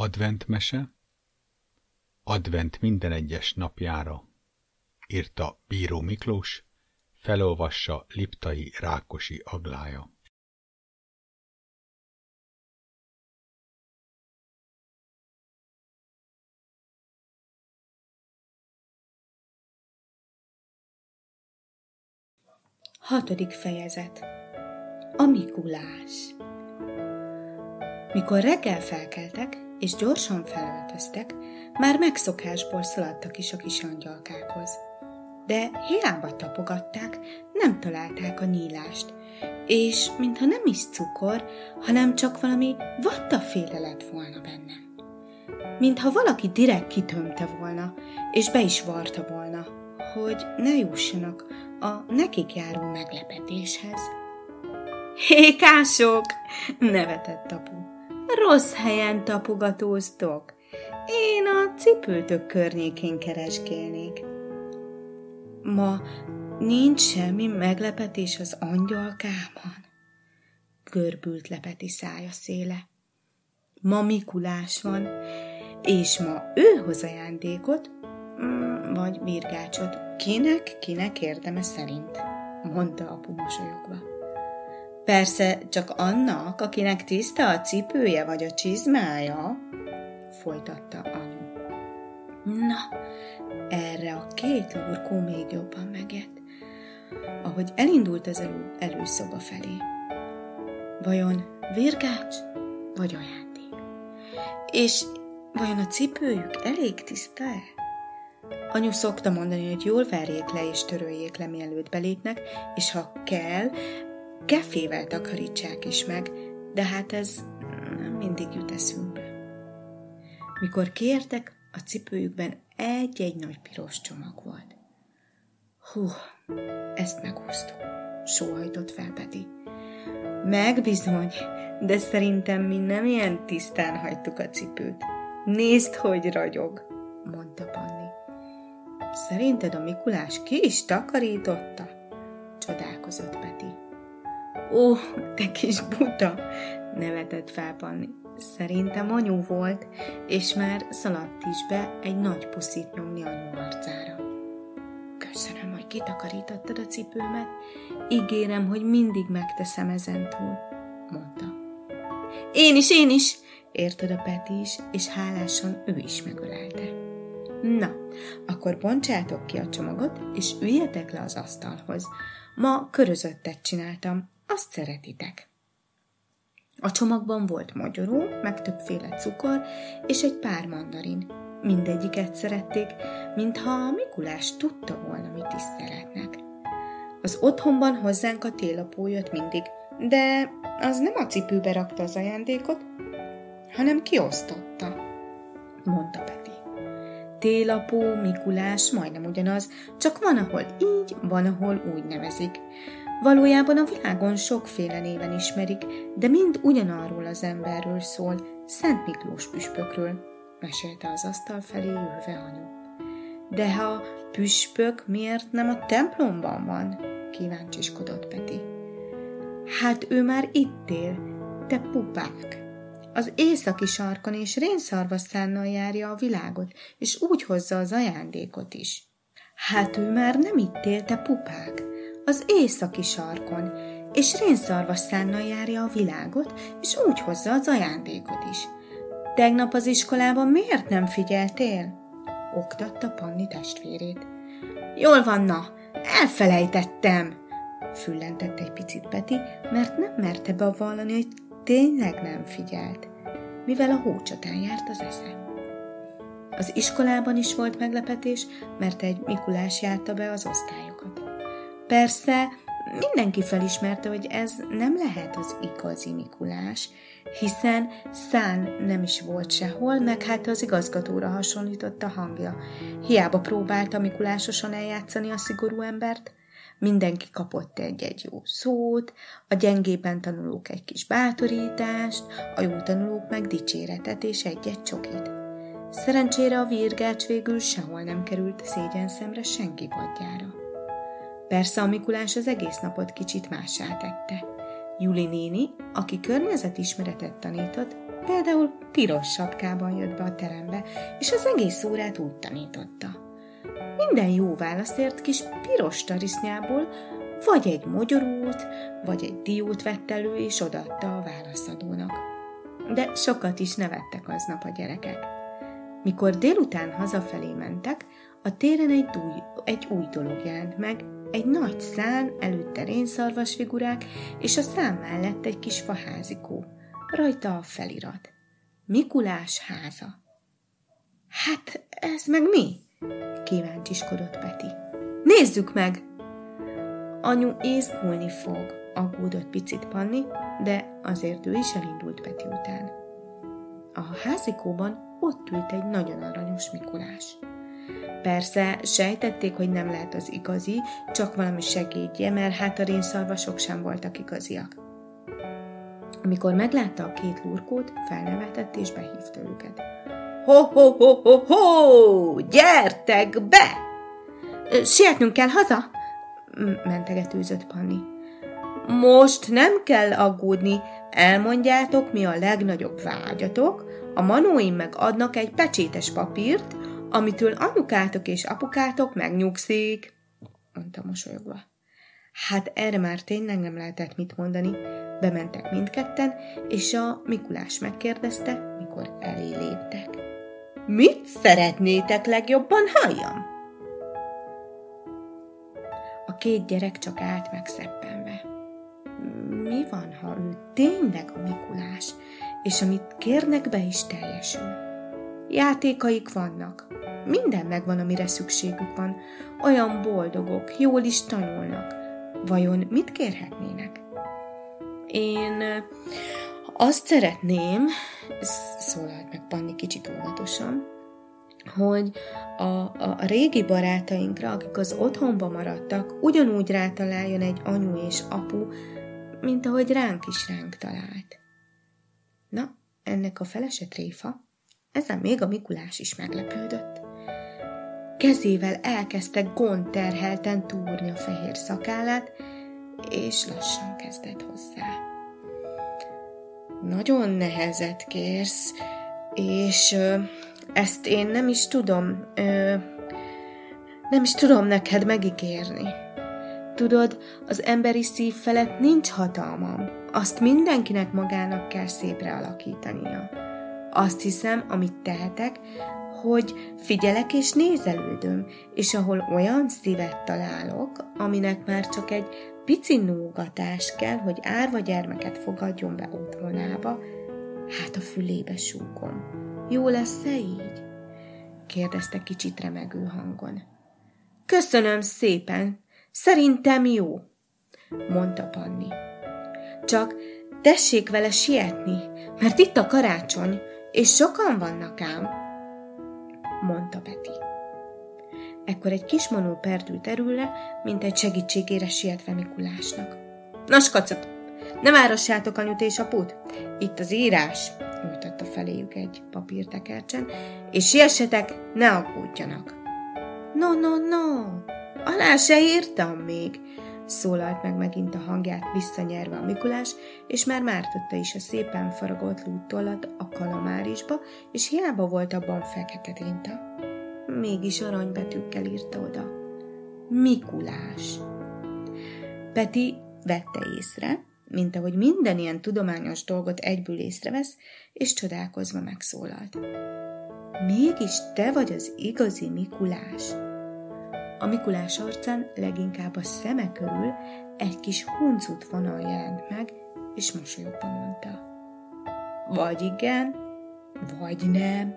Adventmese Advent minden egyes napjára írta Bíró Miklós, felolvassa Liptai Rákosi Aglája. Hatodik fejezet A Mikulás Mikor reggel felkeltek, és gyorsan felöltöztek, már megszokásból szaladtak is a kis angyalkákhoz. De hiába tapogatták, nem találták a nyílást, és mintha nem is cukor, hanem csak valami vattaféle lett volna benne. Mintha valaki direkt kitömte volna, és be is varta volna, hogy ne jussanak a nekik járó meglepetéshez. Hékások! nevetett apu. Rossz helyen tapogatóztok. Én a cipőtök környékén keresgélnék. Ma nincs semmi meglepetés az angyalkában. Görbült lepeti szája széle. Ma Mikulás van, és ma ő hoz ajándékot, mm, vagy birgácsot. Kinek, kinek érdeme szerint, mondta apu mosolyogva. Persze csak annak, akinek tiszta a cipője vagy a csizmája, folytatta anyu. Na, erre a két lurkó még jobban megett, ahogy elindult az elő, előszoba felé. Vajon virgács vagy ajándék? És vajon a cipőjük elég tiszta-e? Anyu szokta mondani, hogy jól verjék le és töröljék le, mielőtt belépnek, és ha kell, kefével takarítsák is meg, de hát ez nem mindig jut eszünkbe. Mikor kértek, a cipőjükben egy-egy nagy piros csomag volt. Hú, ezt megúsztuk, sóhajtott fel Peti. Megbizony, de szerintem mi nem ilyen tisztán hagytuk a cipőt. Nézd, hogy ragyog, mondta Panni. Szerinted a Mikulás ki is takarította? Csodálkozott Peti. Ó, te kis buta, nevetett fel Panni. Szerintem anyu volt, és már szaladt is be egy nagy puszit nyomni anyu arcára. Köszönöm, hogy kitakarítottad a cipőmet, ígérem, hogy mindig megteszem ezen túl, mondta. Én is, én is, érted a Peti is, és hálásan ő is megölelte. Na, akkor bontsátok ki a csomagot, és üljetek le az asztalhoz. Ma körözöttet csináltam, azt szeretitek. A csomagban volt magyaró, meg többféle cukor, és egy pár mandarin. Mindegyiket szerették, mintha a Mikulás tudta volna, mit is szeretnek. Az otthonban hozzánk a télapó jött mindig, de az nem a cipőbe rakta az ajándékot, hanem kiosztotta, mondta Peti. Télapó, Mikulás majdnem ugyanaz, csak van, ahol így, van, ahol úgy nevezik. Valójában a világon sokféle néven ismerik, de mind ugyanarról az emberről szól, Szent Miklós püspökről, mesélte az asztal felé ülve anyu. De ha püspök miért nem a templomban van? kíváncsiskodott Peti. Hát ő már itt él, te pupák. Az északi sarkon és rénszarvaszánnal járja a világot, és úgy hozza az ajándékot is. Hát ő már nem itt él, te pupák az északi sarkon, és rénszarvasszánnal járja a világot, és úgy hozza az ajándékot is. Tegnap az iskolában miért nem figyeltél? Oktatta Panni testvérét. Jól van, na, elfelejtettem, füllentett egy picit Peti, mert nem merte bevallani, hogy tényleg nem figyelt, mivel a hócsatán járt az esze. Az iskolában is volt meglepetés, mert egy Mikulás járta be az osztályokat. Persze mindenki felismerte, hogy ez nem lehet az igazi Mikulás, hiszen szán nem is volt sehol, meg hát az igazgatóra hasonlított a hangja. Hiába próbálta Mikulásosan eljátszani a szigorú embert, mindenki kapott egy-egy jó szót, a gyengében tanulók egy kis bátorítást, a jó tanulók meg dicséretet és egy-egy csokit. Szerencsére a virgács végül sehol nem került szégyen szemre senki padjára. Persze a Mikulás az egész napot kicsit mássá tette. Juli néni, aki környezetismeretet tanított, Például piros sapkában jött be a terembe, és az egész órát úgy tanította. Minden jó válaszért kis piros tarisznyából vagy egy mogyorút, vagy egy diót vett elő, és odaadta a válaszadónak. De sokat is nevettek aznap a gyerekek. Mikor délután hazafelé mentek, a téren egy új, egy új dolog jelent meg, egy nagy szán, előtte rénszarvas figurák, és a szám mellett egy kis faházikó. Rajta a felirat. Mikulás háza. Hát, ez meg mi? Kíváncsiskodott Peti. Nézzük meg! Anyu észkulni fog, aggódott picit Panni, de azért ő is elindult Peti után. A házikóban ott ült egy nagyon aranyos Mikulás. Persze, sejtették, hogy nem lehet az igazi, csak valami segédje, mert hát a rénszarvasok sem voltak igaziak. Amikor meglátta a két lurkót, felnevetett és behívta őket. Ho-ho-ho-ho-ho! Gyertek be! Sietnünk kell haza? mentegetőzött Panni. Most nem kell aggódni, elmondjátok, mi a legnagyobb vágyatok, a manóim meg adnak egy pecsétes papírt, amitől anyukátok és apukátok megnyugszik, mondta mosolyogva. Hát erre már tényleg nem lehetett mit mondani. Bementek mindketten, és a Mikulás megkérdezte, mikor elé léptek. Mit szeretnétek legjobban halljam? A két gyerek csak állt megszeppenve. Mi van, ha ő tényleg a Mikulás, és amit kérnek be is teljesül? Játékaik vannak, minden megvan, amire szükségük van. Olyan boldogok, jól is tanulnak. Vajon mit kérhetnének? Én azt szeretném, szólalt meg Panni kicsit óvatosan, hogy a, a régi barátainkra, akik az otthonba maradtak, ugyanúgy rátaláljon egy anyu és apu, mint ahogy ránk is ránk talált. Na, ennek a felese tréfa, ezen még a Mikulás is meglepődött. Kezével elkezdte gondterhelten túrni a fehér szakállát, és lassan kezdett hozzá. Nagyon nehezet kérsz, és ö, ezt én nem is tudom, ö, nem is tudom neked megígérni. Tudod, az emberi szív felett nincs hatalmam. Azt mindenkinek magának kell szépre alakítania. Azt hiszem, amit tehetek, hogy figyelek és nézelődöm, és ahol olyan szívet találok, aminek már csak egy pici nógatás kell, hogy árva gyermeket fogadjon be otthonába, hát a fülébe súgom. Jó lesz-e így? kérdezte kicsit remegő hangon. Köszönöm szépen, szerintem jó, mondta Panni. Csak tessék vele sietni, mert itt a karácsony, és sokan vannak ám mondta Peti. Ekkor egy kis manó perdült erőle, mint egy segítségére sietve Mikulásnak. Nas, kacot! Nem árassátok anyut és aput! Itt az írás, nyújtotta feléjük egy papírtekercsen, és siessetek, ne aggódjanak. No, no, no, alá se írtam még, szólalt meg megint a hangját visszanyerve a Mikulás, és már mártotta is a szépen faragott lúttollat a kalamárisba, és hiába volt abban fekete tinta. Mégis aranybetűkkel írta oda. Mikulás. Peti vette észre, mint ahogy minden ilyen tudományos dolgot egyből észrevesz, és csodálkozva megszólalt. Mégis te vagy az igazi Mikulás. A Mikulás arcán leginkább a szeme körül egy kis huncut vonal jelent meg, és mosolyogva mondta. Vagy igen, vagy nem.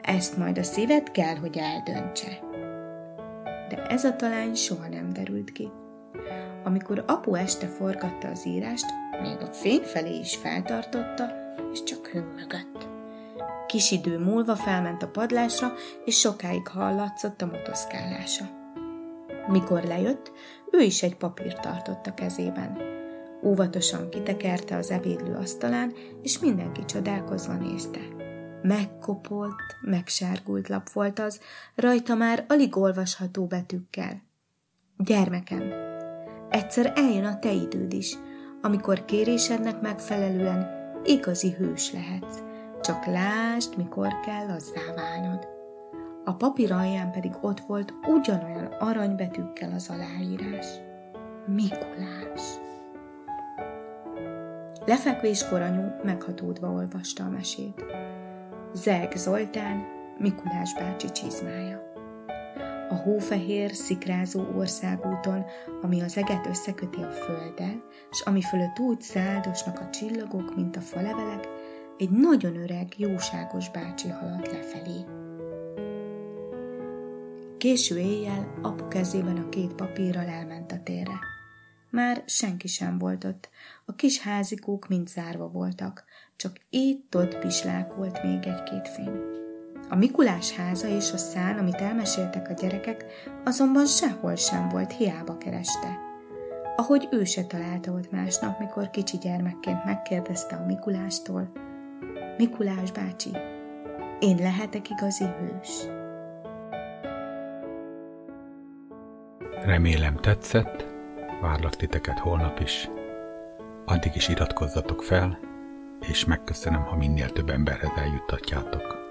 Ezt majd a szíved kell, hogy eldöntse. De ez a talány soha nem derült ki. Amikor apu este forgatta az írást, még a fény felé is feltartotta, és csak hömmögött. Kis idő múlva felment a padlásra, és sokáig hallatszott a motoszkálása. Mikor lejött, ő is egy papírt tartott a kezében. Óvatosan kitekerte az ebédlő asztalán, és mindenki csodálkozva nézte. Megkopolt, megsárgult lap volt az, rajta már alig olvasható betűkkel. Gyermekem, egyszer eljön a te időd is, amikor kérésednek megfelelően igazi hős lehetsz. csak lásd, mikor kell azzá válnod. A papír alján pedig ott volt ugyanolyan aranybetűkkel az aláírás. Mikulás. Lefekvéskor anyu meghatódva olvasta a mesét. Zeg Zoltán, Mikulás bácsi csizmája. A hófehér, szikrázó országúton, ami az eget összeköti a földdel, s ami fölött úgy száldosnak a csillagok, mint a falevelek, egy nagyon öreg, jóságos bácsi haladt lefelé. Késő éjjel apu kezében a két papírral elment a térre. Már senki sem volt ott, a kis házikók mind zárva voltak, csak itt-ott pislákolt még egy-két fény. A Mikulás háza és a szán, amit elmeséltek a gyerekek, azonban sehol sem volt, hiába kereste. Ahogy ő se találta ott másnap, mikor kicsi gyermekként megkérdezte a Mikulástól, Mikulás bácsi, én lehetek igazi hős? Remélem tetszett, várlak titeket holnap is. Addig is iratkozzatok fel, és megköszönöm, ha minél több emberhez eljuttatjátok.